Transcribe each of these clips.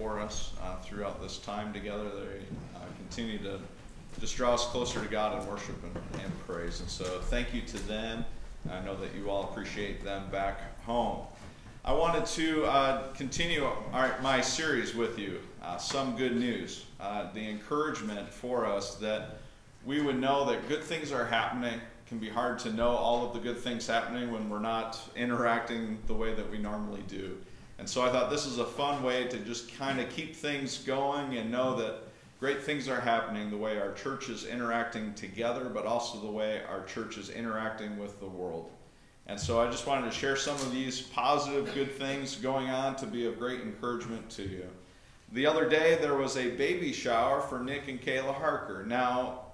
for us uh, throughout this time together. They uh, continue to just draw us closer to God in worship and, and praise. And so thank you to them. I know that you all appreciate them back home. I wanted to uh, continue our, my series with you, uh, Some Good News, uh, the encouragement for us that we would know that good things are happening. It can be hard to know all of the good things happening when we're not interacting the way that we normally do. And so I thought this is a fun way to just kind of keep things going and know that great things are happening the way our church is interacting together, but also the way our church is interacting with the world. And so I just wanted to share some of these positive, good things going on to be of great encouragement to you. The other day, there was a baby shower for Nick and Kayla Harker. Now,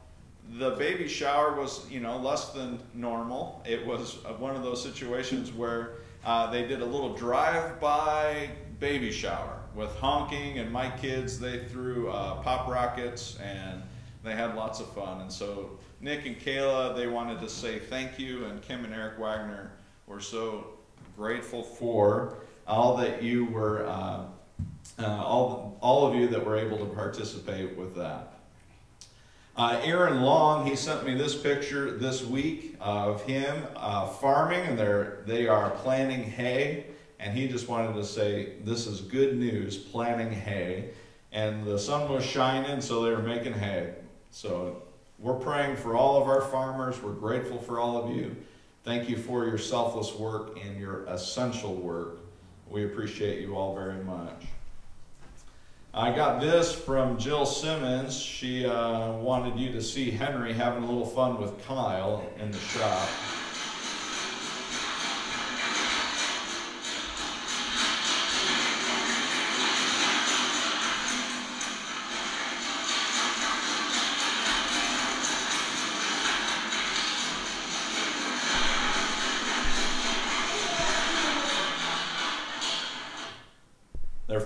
the baby shower was, you know, less than normal. It was one of those situations where uh, they did a little drive-by baby shower with honking, and my kids they threw uh, pop rockets and they had lots of fun. And so Nick and Kayla they wanted to say thank you, and Kim and Eric Wagner were so grateful for all that you were, uh, uh all all of you that were able to participate with that. Uh, Aaron Long, he sent me this picture this week of him uh, farming, and they're, they are planting hay. And he just wanted to say, This is good news, planting hay. And the sun was shining, so they were making hay. So we're praying for all of our farmers. We're grateful for all of you. Thank you for your selfless work and your essential work. We appreciate you all very much. I got this from Jill Simmons. She uh, wanted you to see Henry having a little fun with Kyle in the shop.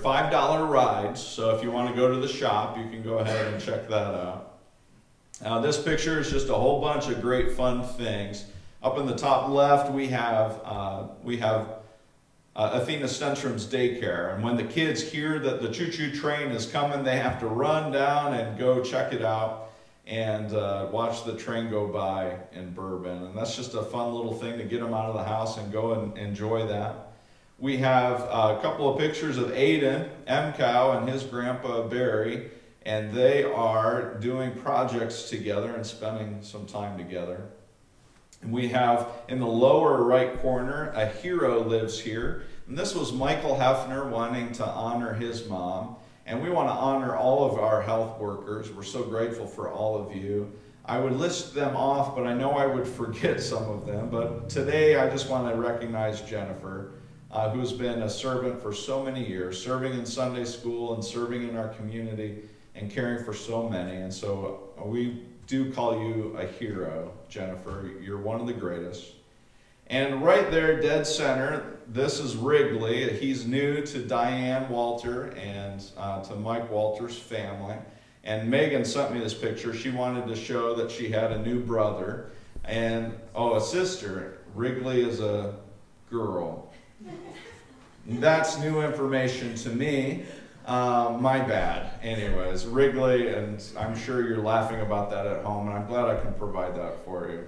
$5 rides, so if you want to go to the shop, you can go ahead and check that out. Now, this picture is just a whole bunch of great fun things. Up in the top left, we have, uh, we have uh, Athena Stenstrom's daycare. And when the kids hear that the choo-choo train is coming, they have to run down and go check it out and uh, watch the train go by in Bourbon. And that's just a fun little thing to get them out of the house and go and enjoy that. We have a couple of pictures of Aiden, MCOW, and his grandpa Barry, and they are doing projects together and spending some time together. And we have in the lower right corner, a hero lives here. And this was Michael Hefner wanting to honor his mom. And we want to honor all of our health workers. We're so grateful for all of you. I would list them off, but I know I would forget some of them. But today I just want to recognize Jennifer uh, who's been a servant for so many years, serving in Sunday school and serving in our community and caring for so many. And so uh, we do call you a hero, Jennifer. You're one of the greatest. And right there, dead center, this is Wrigley. He's new to Diane Walter and uh, to Mike Walter's family. And Megan sent me this picture. She wanted to show that she had a new brother and, oh, a sister. Wrigley is a girl. That's new information to me. Uh, my bad. Anyways, Wrigley, and I'm sure you're laughing about that at home, and I'm glad I can provide that for you.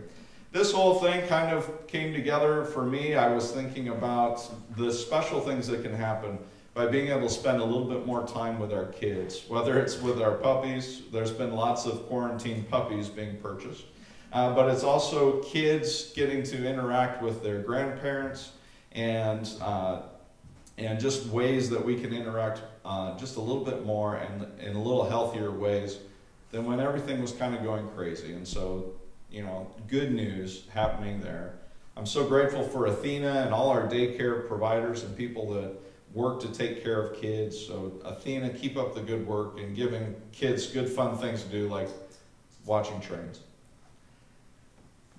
This whole thing kind of came together for me. I was thinking about the special things that can happen by being able to spend a little bit more time with our kids, whether it's with our puppies. There's been lots of quarantine puppies being purchased, uh, but it's also kids getting to interact with their grandparents and uh, and just ways that we can interact uh, just a little bit more and in a little healthier ways than when everything was kind of going crazy. And so, you know, good news happening there. I'm so grateful for Athena and all our daycare providers and people that work to take care of kids. So, Athena, keep up the good work and giving kids good, fun things to do, like watching trains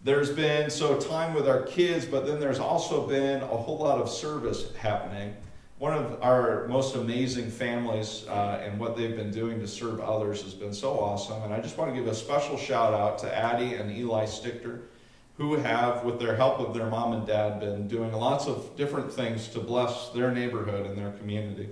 there's been so time with our kids, but then there's also been a whole lot of service happening. One of our most amazing families uh, and what they've been doing to serve others has been so awesome. And I just want to give a special shout out to Addie and Eli Stichter, who have, with their help of their mom and dad, been doing lots of different things to bless their neighborhood and their community.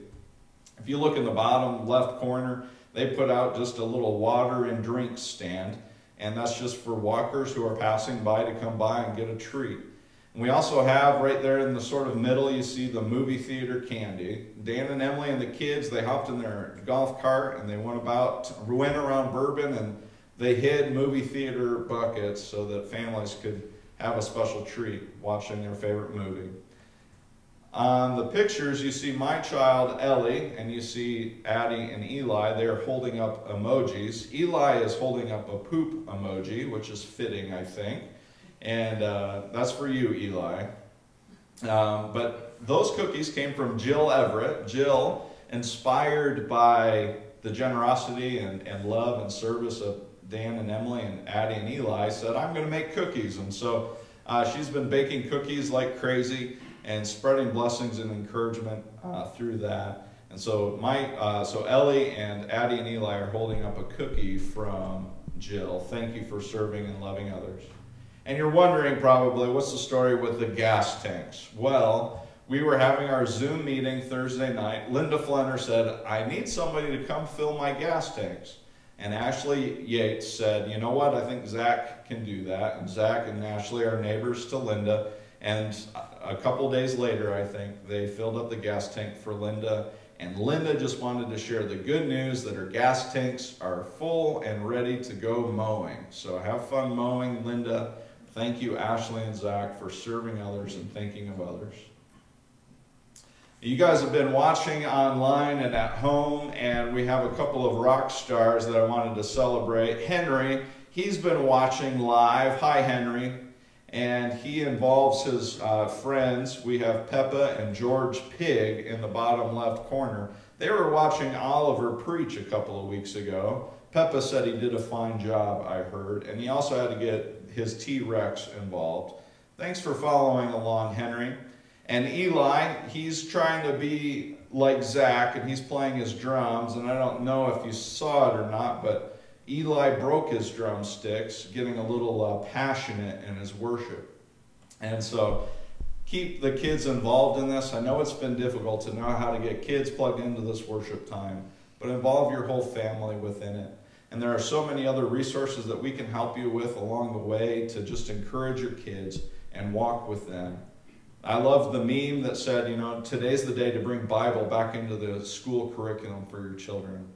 If you look in the bottom left corner, they put out just a little water and drink stand, and that's just for walkers who are passing by to come by and get a treat. And we also have right there in the sort of middle, you see the movie theater candy. Dan and Emily and the kids, they hopped in their golf cart and they went about, went around Bourbon and they hid movie theater buckets so that families could have a special treat watching their favorite movie. On the pictures, you see my child Ellie, and you see Addie and Eli. They're holding up emojis. Eli is holding up a poop emoji, which is fitting, I think. And uh, that's for you, Eli. Um, but those cookies came from Jill Everett. Jill, inspired by the generosity and, and love and service of Dan and Emily and Addie and Eli, said, I'm going to make cookies. And so uh, she's been baking cookies like crazy and spreading blessings and encouragement uh, through that. And so my uh, so Ellie and Addie and Eli are holding up a cookie from Jill. Thank you for serving and loving others. And you're wondering probably what's the story with the gas tanks? Well, we were having our Zoom meeting Thursday night. Linda Flenner said, "I need somebody to come fill my gas tanks." And Ashley Yates said, "You know what? I think Zach can do that." And Zach and Ashley are neighbors to Linda. And a couple days later, I think, they filled up the gas tank for Linda. And Linda just wanted to share the good news that her gas tanks are full and ready to go mowing. So have fun mowing, Linda. Thank you, Ashley and Zach, for serving others and thinking of others. You guys have been watching online and at home, and we have a couple of rock stars that I wanted to celebrate. Henry, he's been watching live. Hi, Henry and he involves his uh, friends. We have Peppa and George Pig in the bottom left corner. They were watching Oliver preach a couple of weeks ago. Peppa said he did a fine job, I heard, and he also had to get his T Rex involved. Thanks for following along, Henry. And Eli, he's trying to be like Zach, and he's playing his drums, and I don't know if you saw it or not, but Eli broke his drumsticks, getting a little uh, passionate in his worship. And so keep the kids involved in this. I know it's been difficult to know how to get kids plugged into this worship time, but involve your whole family within it. And there are so many other resources that we can help you with along the way to just encourage your kids and walk with them. I love the meme that said, you know, today's the day to bring Bible back into the school curriculum for your children.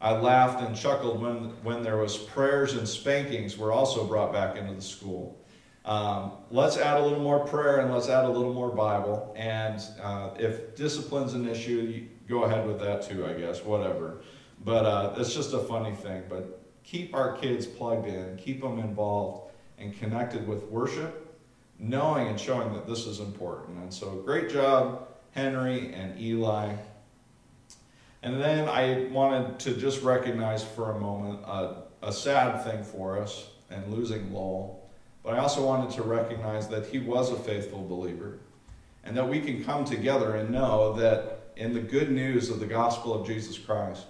I laughed and chuckled when, when there was prayers and spankings were also brought back into the school. Um, let's add a little more prayer and let's add a little more Bible. And uh, if discipline's an issue, go ahead with that too, I guess, whatever. But uh, it's just a funny thing. But keep our kids plugged in, keep them involved and connected with worship, knowing and showing that this is important. And so, great job, Henry and Eli. And then I wanted to just recognize for a moment a, a sad thing for us and losing Lowell. But I also wanted to recognize that he was a faithful believer and that we can come together and know that in the good news of the gospel of Jesus Christ,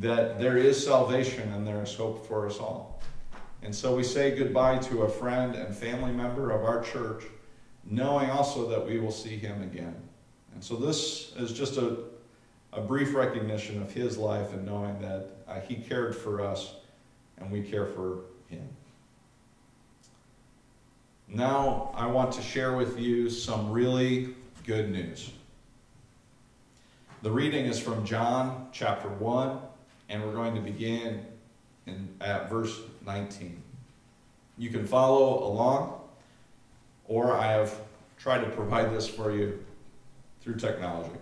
that there is salvation and there is hope for us all. And so we say goodbye to a friend and family member of our church, knowing also that we will see him again. And so this is just a a brief recognition of his life and knowing that uh, he cared for us and we care for him. Now, I want to share with you some really good news. The reading is from John chapter 1, and we're going to begin in, at verse 19. You can follow along, or I have tried to provide this for you through technology.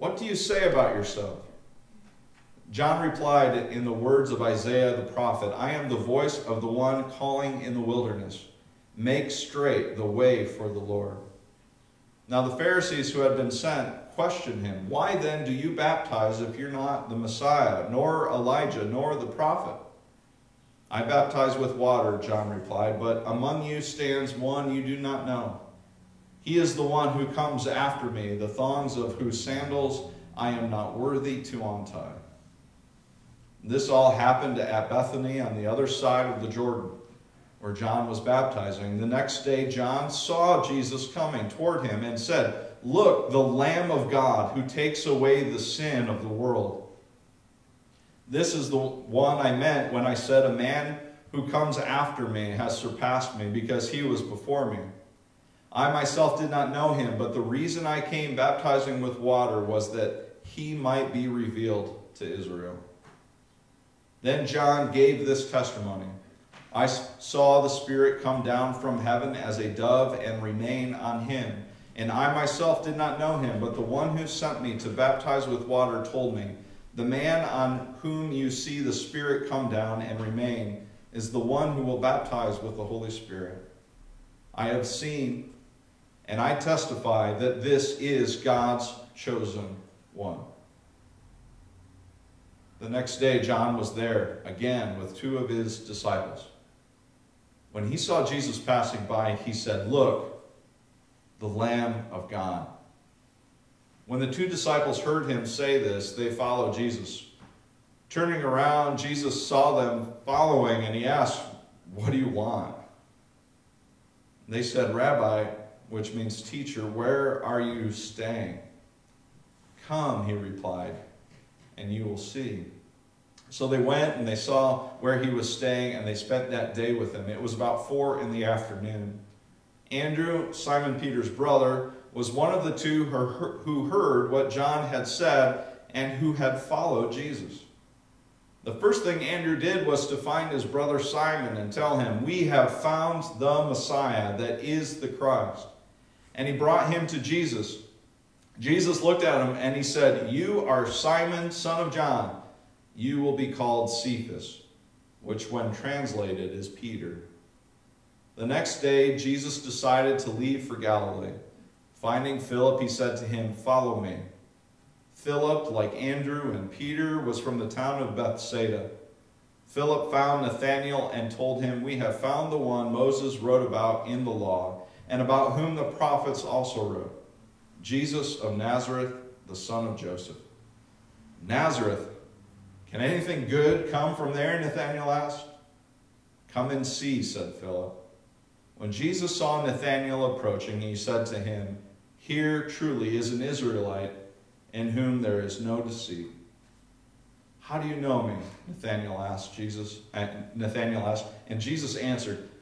What do you say about yourself? John replied in the words of Isaiah the prophet I am the voice of the one calling in the wilderness, make straight the way for the Lord. Now the Pharisees who had been sent questioned him, Why then do you baptize if you're not the Messiah, nor Elijah, nor the prophet? I baptize with water, John replied, but among you stands one you do not know. He is the one who comes after me, the thongs of whose sandals I am not worthy to untie. This all happened at Bethany on the other side of the Jordan, where John was baptizing. The next day, John saw Jesus coming toward him and said, Look, the Lamb of God who takes away the sin of the world. This is the one I meant when I said, A man who comes after me has surpassed me because he was before me. I myself did not know him, but the reason I came baptizing with water was that he might be revealed to Israel. Then John gave this testimony I saw the Spirit come down from heaven as a dove and remain on him. And I myself did not know him, but the one who sent me to baptize with water told me, The man on whom you see the Spirit come down and remain is the one who will baptize with the Holy Spirit. I have seen and I testify that this is God's chosen one. The next day, John was there again with two of his disciples. When he saw Jesus passing by, he said, Look, the Lamb of God. When the two disciples heard him say this, they followed Jesus. Turning around, Jesus saw them following, and he asked, What do you want? They said, Rabbi, which means teacher, where are you staying? Come, he replied, and you will see. So they went and they saw where he was staying, and they spent that day with him. It was about four in the afternoon. Andrew, Simon Peter's brother, was one of the two who heard what John had said and who had followed Jesus. The first thing Andrew did was to find his brother Simon and tell him, We have found the Messiah, that is the Christ. And he brought him to Jesus. Jesus looked at him and he said, You are Simon, son of John. You will be called Cephas, which, when translated, is Peter. The next day, Jesus decided to leave for Galilee. Finding Philip, he said to him, Follow me. Philip, like Andrew and Peter, was from the town of Bethsaida. Philip found Nathanael and told him, We have found the one Moses wrote about in the law, and about whom the prophets also wrote, Jesus of Nazareth, the son of Joseph. Nazareth can anything good come from there? Nathanael asked. Come and see, said Philip. When Jesus saw Nathanael approaching, he said to him, Here truly is an Israelite in whom there is no deceit. How do you know me? Nathanael asked Jesus. Nathanael asked, and Jesus answered,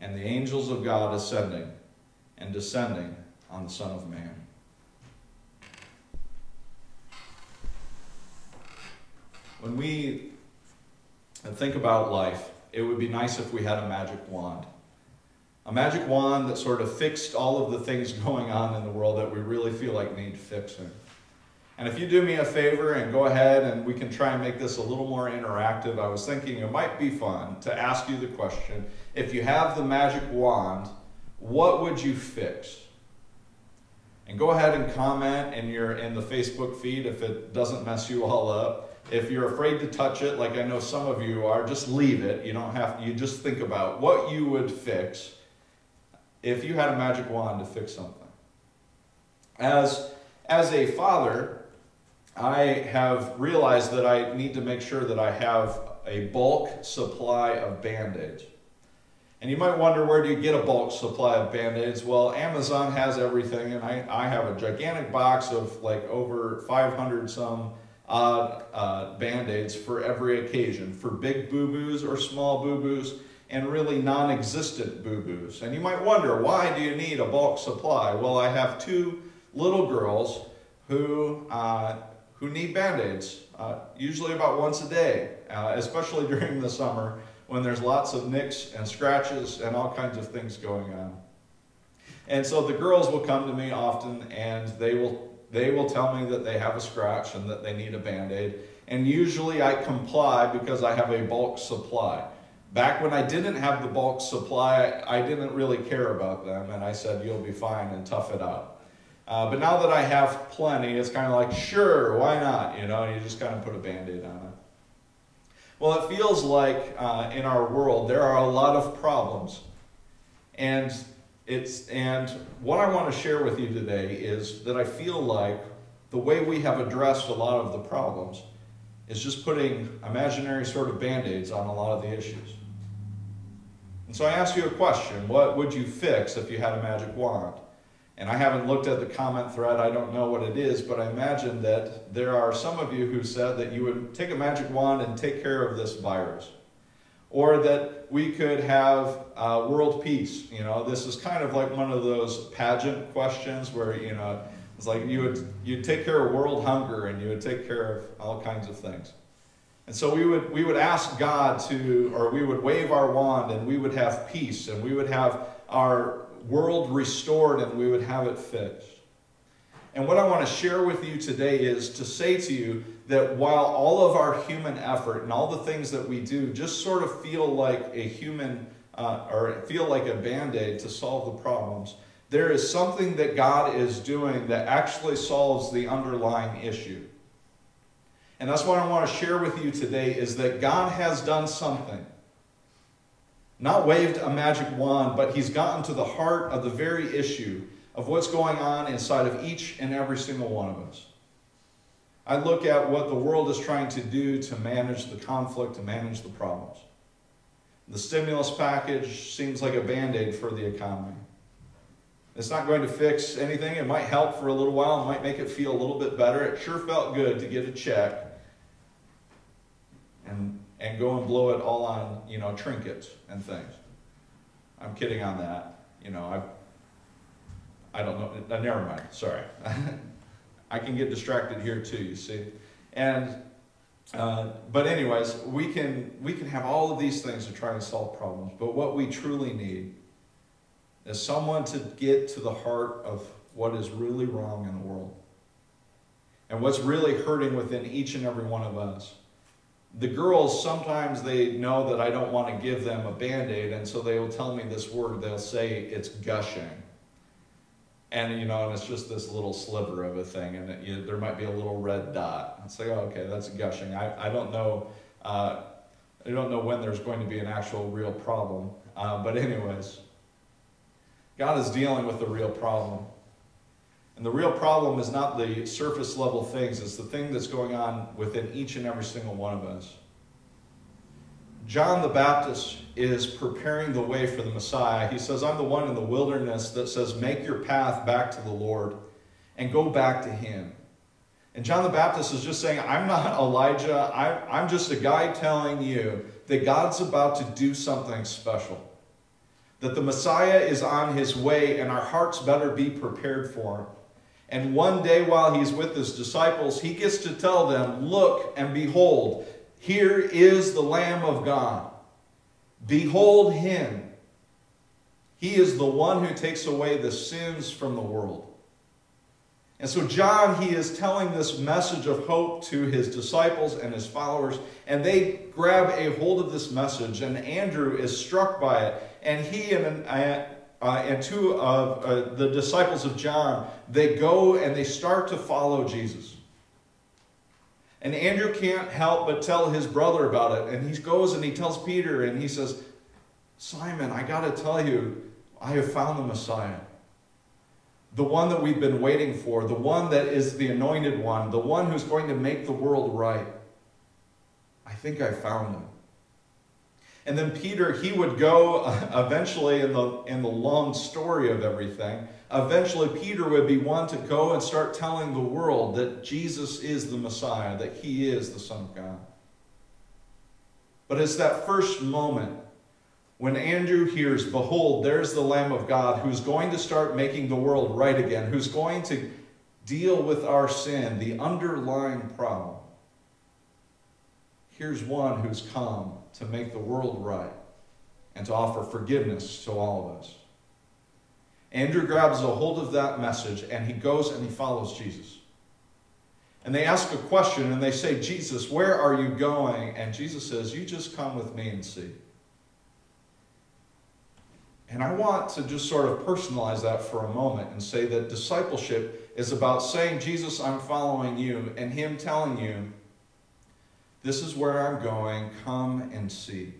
and the angels of God ascending and descending on the Son of Man. When we think about life, it would be nice if we had a magic wand. A magic wand that sort of fixed all of the things going on in the world that we really feel like need fixing. And if you do me a favor and go ahead and we can try and make this a little more interactive, I was thinking it might be fun to ask you the question if you have the magic wand, what would you fix? And go ahead and comment in your in the Facebook feed if it doesn't mess you all up. If you're afraid to touch it, like I know some of you are, just leave it. You don't have to, you just think about what you would fix if you had a magic wand to fix something. As as a father, I have realized that I need to make sure that I have a bulk supply of band-aids. And you might wonder where do you get a bulk supply of band-aids? Well, Amazon has everything, and I, I have a gigantic box of like over 500 some uh, uh, band-aids for every occasion, for big boo-boos or small boo-boos, and really non-existent boo-boos. And you might wonder, why do you need a bulk supply? Well, I have two little girls who, uh, who need band aids, uh, usually about once a day, uh, especially during the summer when there's lots of nicks and scratches and all kinds of things going on. And so the girls will come to me often and they will they will tell me that they have a scratch and that they need a band-aid. And usually I comply because I have a bulk supply. Back when I didn't have the bulk supply, I didn't really care about them, and I said, You'll be fine and tough it out. Uh, but now that I have plenty, it's kind of like, Sure, why not? You know, and you just kind of put a band aid on it. Well, it feels like uh, in our world there are a lot of problems. And it's and what I want to share with you today is that I feel like the way we have addressed a lot of the problems is just putting imaginary sort of band-aids on a lot of the issues. And so I ask you a question, what would you fix if you had a magic wand? And I haven't looked at the comment thread, I don't know what it is, but I imagine that there are some of you who said that you would take a magic wand and take care of this virus or that we could have uh, world peace. You know, this is kind of like one of those pageant questions where you know it's like you would you take care of world hunger and you would take care of all kinds of things. And so we would we would ask God to, or we would wave our wand and we would have peace and we would have our world restored and we would have it fixed. And what I want to share with you today is to say to you that while all of our human effort and all the things that we do just sort of feel like a human uh, or feel like a band aid to solve the problems, there is something that God is doing that actually solves the underlying issue. And that's what I want to share with you today is that God has done something. Not waved a magic wand, but He's gotten to the heart of the very issue of what's going on inside of each and every single one of us. I look at what the world is trying to do to manage the conflict, to manage the problems. The stimulus package seems like a band aid for the economy. It's not going to fix anything. It might help for a little while, it might make it feel a little bit better. It sure felt good to get a check and, and go and blow it all on you know trinkets and things. I'm kidding on that. You know, I I don't know. Uh, never mind. Sorry. I can get distracted here too, you see. And uh, but anyways, we can we can have all of these things to try and solve problems. But what we truly need is someone to get to the heart of what is really wrong in the world and what's really hurting within each and every one of us. The girls sometimes they know that I don't want to give them a band-aid, and so they will tell me this word. They'll say it's gushing and you know, and it's just this little sliver of a thing, and it, you, there might be a little red dot. It's like, oh, okay, that's gushing. I, I don't know, uh, I don't know when there's going to be an actual real problem, uh, but anyways, God is dealing with the real problem, and the real problem is not the surface level things; it's the thing that's going on within each and every single one of us. John the Baptist is preparing the way for the Messiah. He says, I'm the one in the wilderness that says, Make your path back to the Lord and go back to Him. And John the Baptist is just saying, I'm not Elijah. I'm, I'm just a guy telling you that God's about to do something special. That the Messiah is on his way and our hearts better be prepared for him. And one day while he's with his disciples, he gets to tell them, Look and behold, here is the Lamb of God. Behold him. He is the one who takes away the sins from the world. And so, John, he is telling this message of hope to his disciples and his followers, and they grab a hold of this message, and Andrew is struck by it. And he and, uh, uh, and two of uh, the disciples of John, they go and they start to follow Jesus. And Andrew can't help but tell his brother about it. And he goes and he tells Peter and he says, Simon, I got to tell you, I have found the Messiah. The one that we've been waiting for, the one that is the anointed one, the one who's going to make the world right. I think I found him. And then Peter, he would go uh, eventually in the, in the long story of everything. Eventually, Peter would be one to go and start telling the world that Jesus is the Messiah, that he is the Son of God. But it's that first moment when Andrew hears, Behold, there's the Lamb of God who's going to start making the world right again, who's going to deal with our sin, the underlying problem. Here's one who's come to make the world right and to offer forgiveness to all of us. Andrew grabs a hold of that message and he goes and he follows Jesus. And they ask a question and they say, Jesus, where are you going? And Jesus says, You just come with me and see. And I want to just sort of personalize that for a moment and say that discipleship is about saying, Jesus, I'm following you, and Him telling you, This is where I'm going, come and see.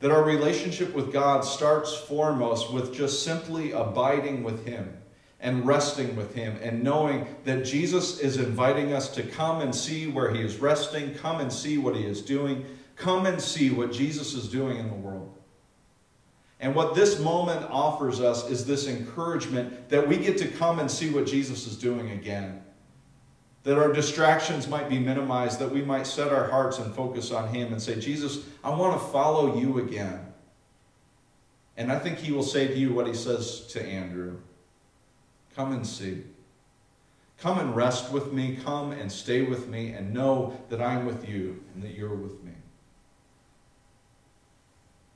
That our relationship with God starts foremost with just simply abiding with Him and resting with Him and knowing that Jesus is inviting us to come and see where He is resting, come and see what He is doing, come and see what Jesus is doing in the world. And what this moment offers us is this encouragement that we get to come and see what Jesus is doing again. That our distractions might be minimized, that we might set our hearts and focus on Him and say, Jesus, I want to follow you again. And I think He will say to you what He says to Andrew Come and see. Come and rest with me. Come and stay with me and know that I'm with you and that you're with me.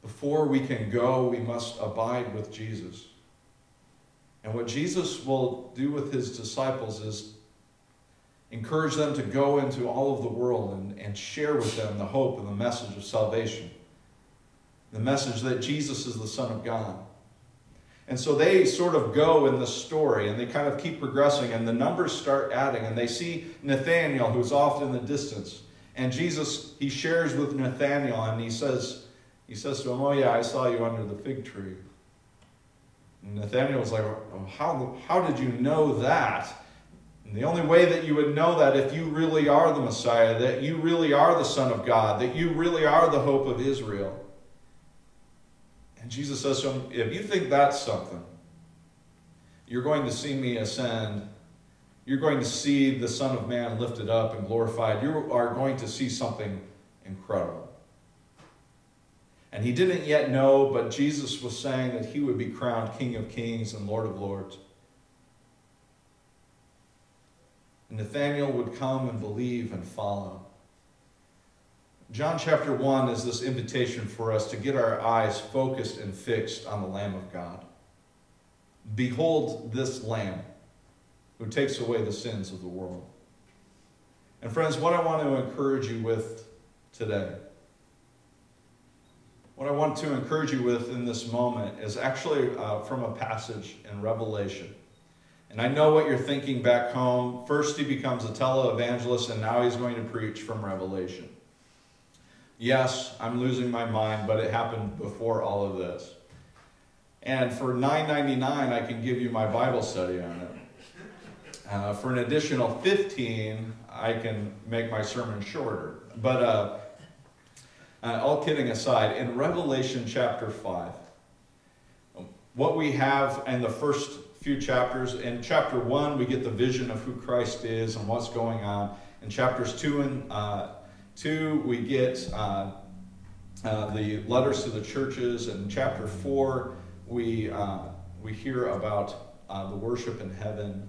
Before we can go, we must abide with Jesus. And what Jesus will do with his disciples is encourage them to go into all of the world and, and share with them the hope and the message of salvation. The message that Jesus is the Son of God. And so they sort of go in the story and they kind of keep progressing, and the numbers start adding, and they see Nathanael, who's off in the distance. And Jesus, he shares with Nathanael, and he says, he says to him, Oh, yeah, I saw you under the fig tree. And like, oh, how, how did you know that? And the only way that you would know that if you really are the Messiah, that you really are the Son of God, that you really are the hope of Israel. And Jesus says to him, If you think that's something, you're going to see me ascend. You're going to see the Son of Man lifted up and glorified. You are going to see something incredible. And he didn't yet know, but Jesus was saying that he would be crowned King of Kings and Lord of Lords. And Nathanael would come and believe and follow. John chapter 1 is this invitation for us to get our eyes focused and fixed on the Lamb of God. Behold this Lamb who takes away the sins of the world. And friends, what I want to encourage you with today what I want to encourage you with in this moment is actually uh, from a passage in Revelation. And I know what you're thinking back home. First, he becomes a televangelist, and now he's going to preach from Revelation. Yes, I'm losing my mind, but it happened before all of this. And for $9.99, I can give you my Bible study on it. Uh, for an additional 15 I can make my sermon shorter. But uh, uh, all kidding aside, in Revelation chapter 5, what we have in the first few chapters, in chapter 1, we get the vision of who Christ is and what's going on. In chapters 2 and uh, 2, we get uh, uh, the letters to the churches. In chapter 4, we, uh, we hear about uh, the worship in heaven.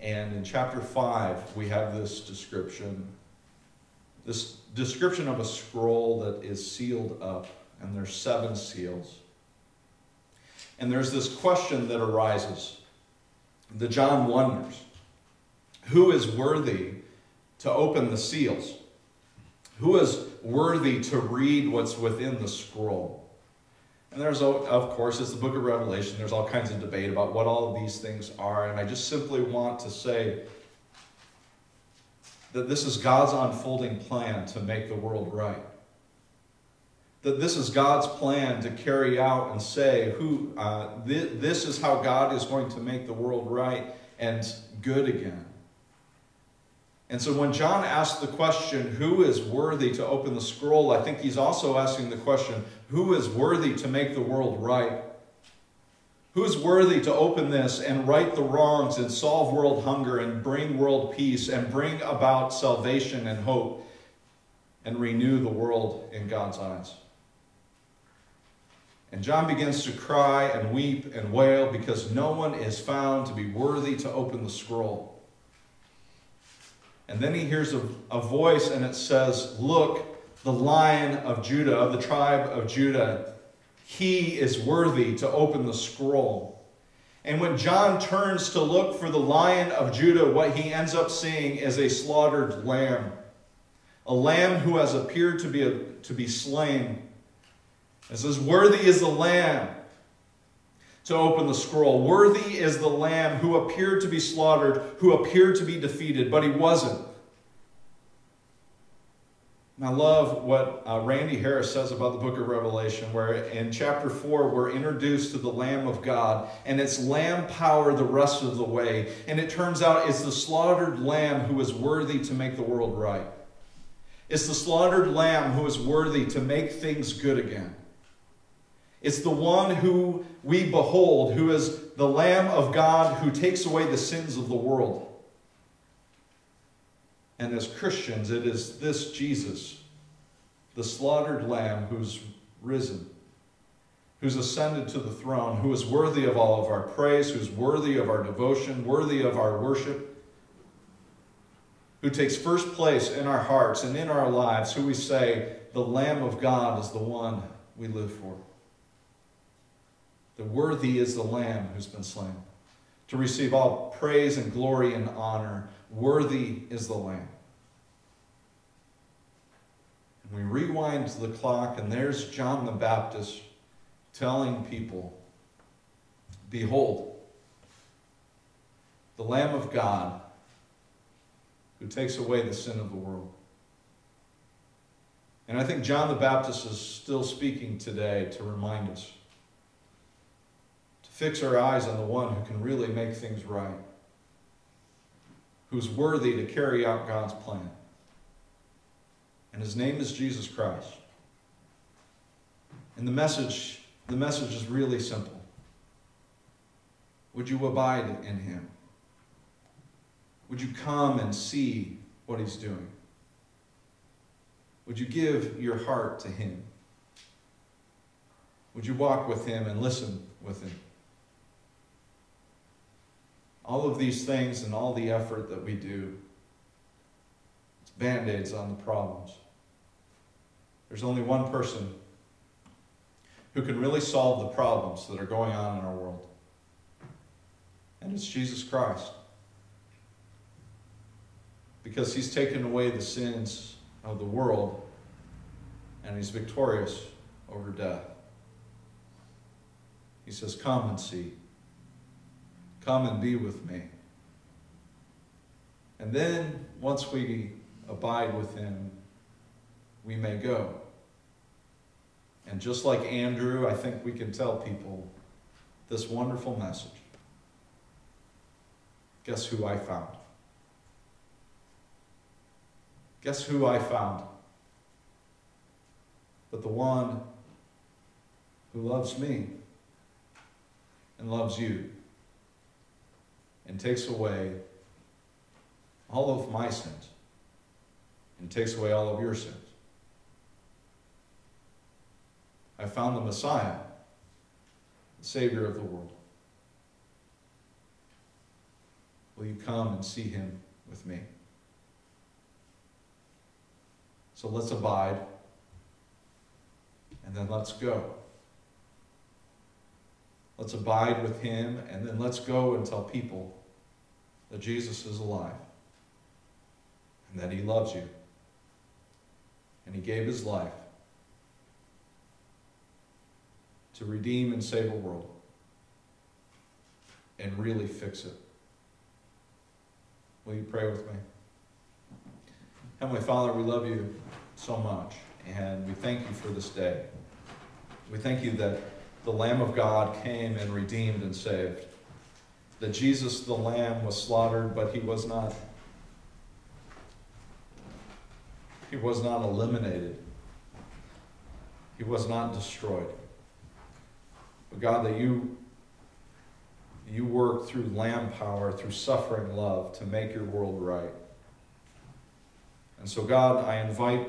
And in chapter 5, we have this description this description of a scroll that is sealed up, and there's seven seals. And there's this question that arises. The John wonders who is worthy to open the seals? Who is worthy to read what's within the scroll? And there's, of course, it's the book of Revelation. There's all kinds of debate about what all of these things are. And I just simply want to say that this is God's unfolding plan to make the world right. That this is God's plan to carry out and say, who, uh, th- this is how God is going to make the world right and good again. And so when John asks the question, who is worthy to open the scroll, I think he's also asking the question, who is worthy to make the world right? Who's worthy to open this and right the wrongs and solve world hunger and bring world peace and bring about salvation and hope and renew the world in God's eyes? And John begins to cry and weep and wail because no one is found to be worthy to open the scroll. And then he hears a, a voice and it says, Look, the lion of Judah, of the tribe of Judah, he is worthy to open the scroll. And when John turns to look for the lion of Judah, what he ends up seeing is a slaughtered lamb. A lamb who has appeared to be, a, to be slain. It says, Worthy is the lamb to open the scroll. Worthy is the lamb who appeared to be slaughtered, who appeared to be defeated, but he wasn't. And I love what uh, Randy Harris says about the book of Revelation, where in chapter 4, we're introduced to the Lamb of God, and it's lamb power the rest of the way. And it turns out it's the slaughtered lamb who is worthy to make the world right. It's the slaughtered lamb who is worthy to make things good again. It's the one who we behold, who is the Lamb of God who takes away the sins of the world. And as Christians, it is this Jesus, the slaughtered lamb who's risen, who's ascended to the throne, who is worthy of all of our praise, who's worthy of our devotion, worthy of our worship, who takes first place in our hearts and in our lives, who we say, the Lamb of God is the one we live for. The worthy is the Lamb who's been slain to receive all praise and glory and honor. Worthy is the Lamb. And we rewind the clock, and there's John the Baptist telling people Behold, the Lamb of God who takes away the sin of the world. And I think John the Baptist is still speaking today to remind us fix our eyes on the one who can really make things right, who's worthy to carry out God's plan. And his name is Jesus Christ. And the message, the message is really simple. Would you abide in him? Would you come and see what he's doing? Would you give your heart to him? Would you walk with him and listen with him? All of these things and all the effort that we do, it's band aids on the problems. There's only one person who can really solve the problems that are going on in our world, and it's Jesus Christ. Because he's taken away the sins of the world and he's victorious over death. He says, Come and see. Come and be with me. And then, once we abide with him, we may go. And just like Andrew, I think we can tell people this wonderful message. Guess who I found? Guess who I found? But the one who loves me and loves you and takes away all of my sins and takes away all of your sins. I found the Messiah, the Savior of the world. Will you come and see him with me? So let's abide and then let's go. Let's abide with him and then let's go and tell people that Jesus is alive and that he loves you. And he gave his life to redeem and save a world and really fix it. Will you pray with me? Heavenly Father, we love you so much, and we thank you for this day. We thank you that the Lamb of God came and redeemed and saved that Jesus the Lamb was slaughtered, but he was not he was not eliminated. He was not destroyed. But God, that you you work through lamb power, through suffering love to make your world right. And so, God, I invite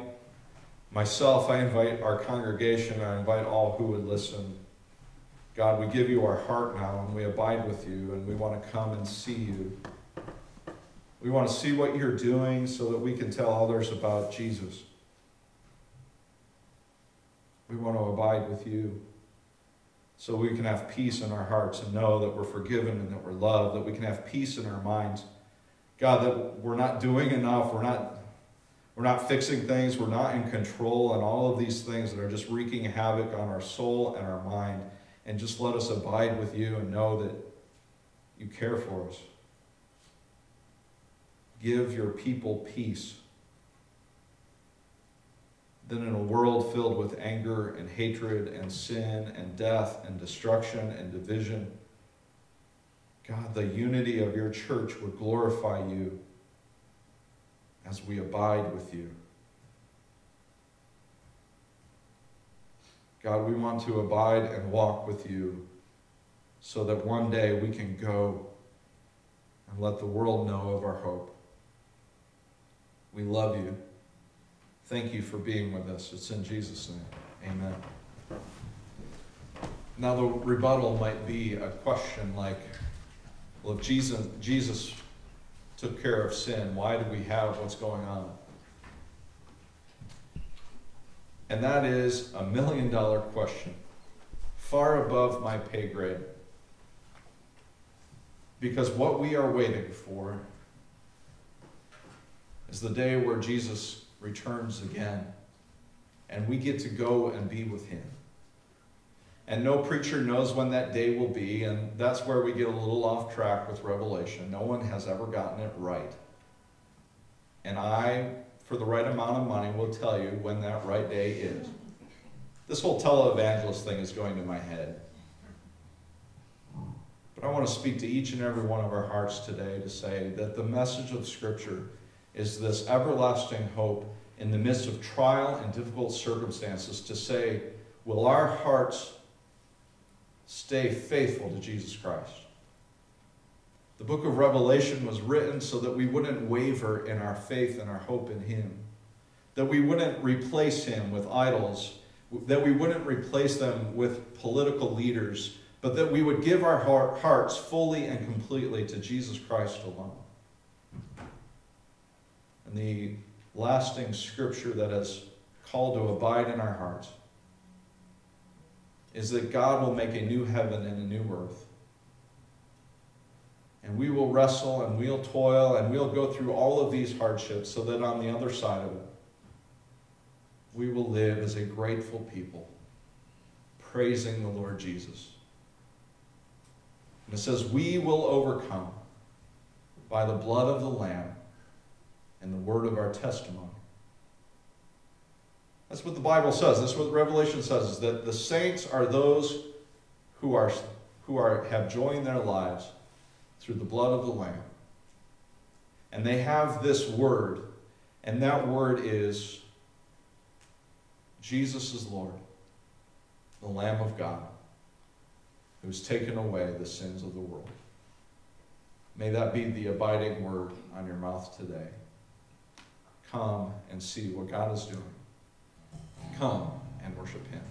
myself, I invite our congregation, I invite all who would listen God, we give you our heart now and we abide with you and we want to come and see you. We want to see what you're doing so that we can tell others about Jesus. We want to abide with you so we can have peace in our hearts and know that we're forgiven and that we're loved, that we can have peace in our minds. God, that we're not doing enough, we're not we're not fixing things, we're not in control, and all of these things that are just wreaking havoc on our soul and our mind. And just let us abide with you and know that you care for us. Give your people peace. Then, in a world filled with anger and hatred and sin and death and destruction and division, God, the unity of your church would glorify you as we abide with you. God, we want to abide and walk with you so that one day we can go and let the world know of our hope. We love you. Thank you for being with us. It's in Jesus' name. Amen. Now, the rebuttal might be a question like, well, if Jesus, Jesus took care of sin, why do we have what's going on? And that is a million dollar question, far above my pay grade. Because what we are waiting for is the day where Jesus returns again and we get to go and be with him. And no preacher knows when that day will be, and that's where we get a little off track with Revelation. No one has ever gotten it right. And I, for the right amount of money, will tell you when that right day is. This whole televangelist thing is going to my head. But I want to speak to each and every one of our hearts today to say that the message of Scripture is this everlasting hope in the midst of trial and difficult circumstances to say, will our hearts stay faithful to Jesus Christ. The book of Revelation was written so that we wouldn't waver in our faith and our hope in Him, that we wouldn't replace Him with idols, that we wouldn't replace them with political leaders, but that we would give our hearts fully and completely to Jesus Christ alone. And the lasting scripture that is called to abide in our hearts is that God will make a new heaven and a new earth. And we will wrestle and we'll toil and we'll go through all of these hardships so that on the other side of it, we will live as a grateful people, praising the Lord Jesus. And it says, We will overcome by the blood of the Lamb and the word of our testimony. That's what the Bible says. That's what Revelation says, is that the saints are those who are who are have joined their lives through the blood of the Lamb. And they have this word, and that word is Jesus is Lord, the Lamb of God, who's taken away the sins of the world. May that be the abiding word on your mouth today. Come and see what God is doing come and worship him.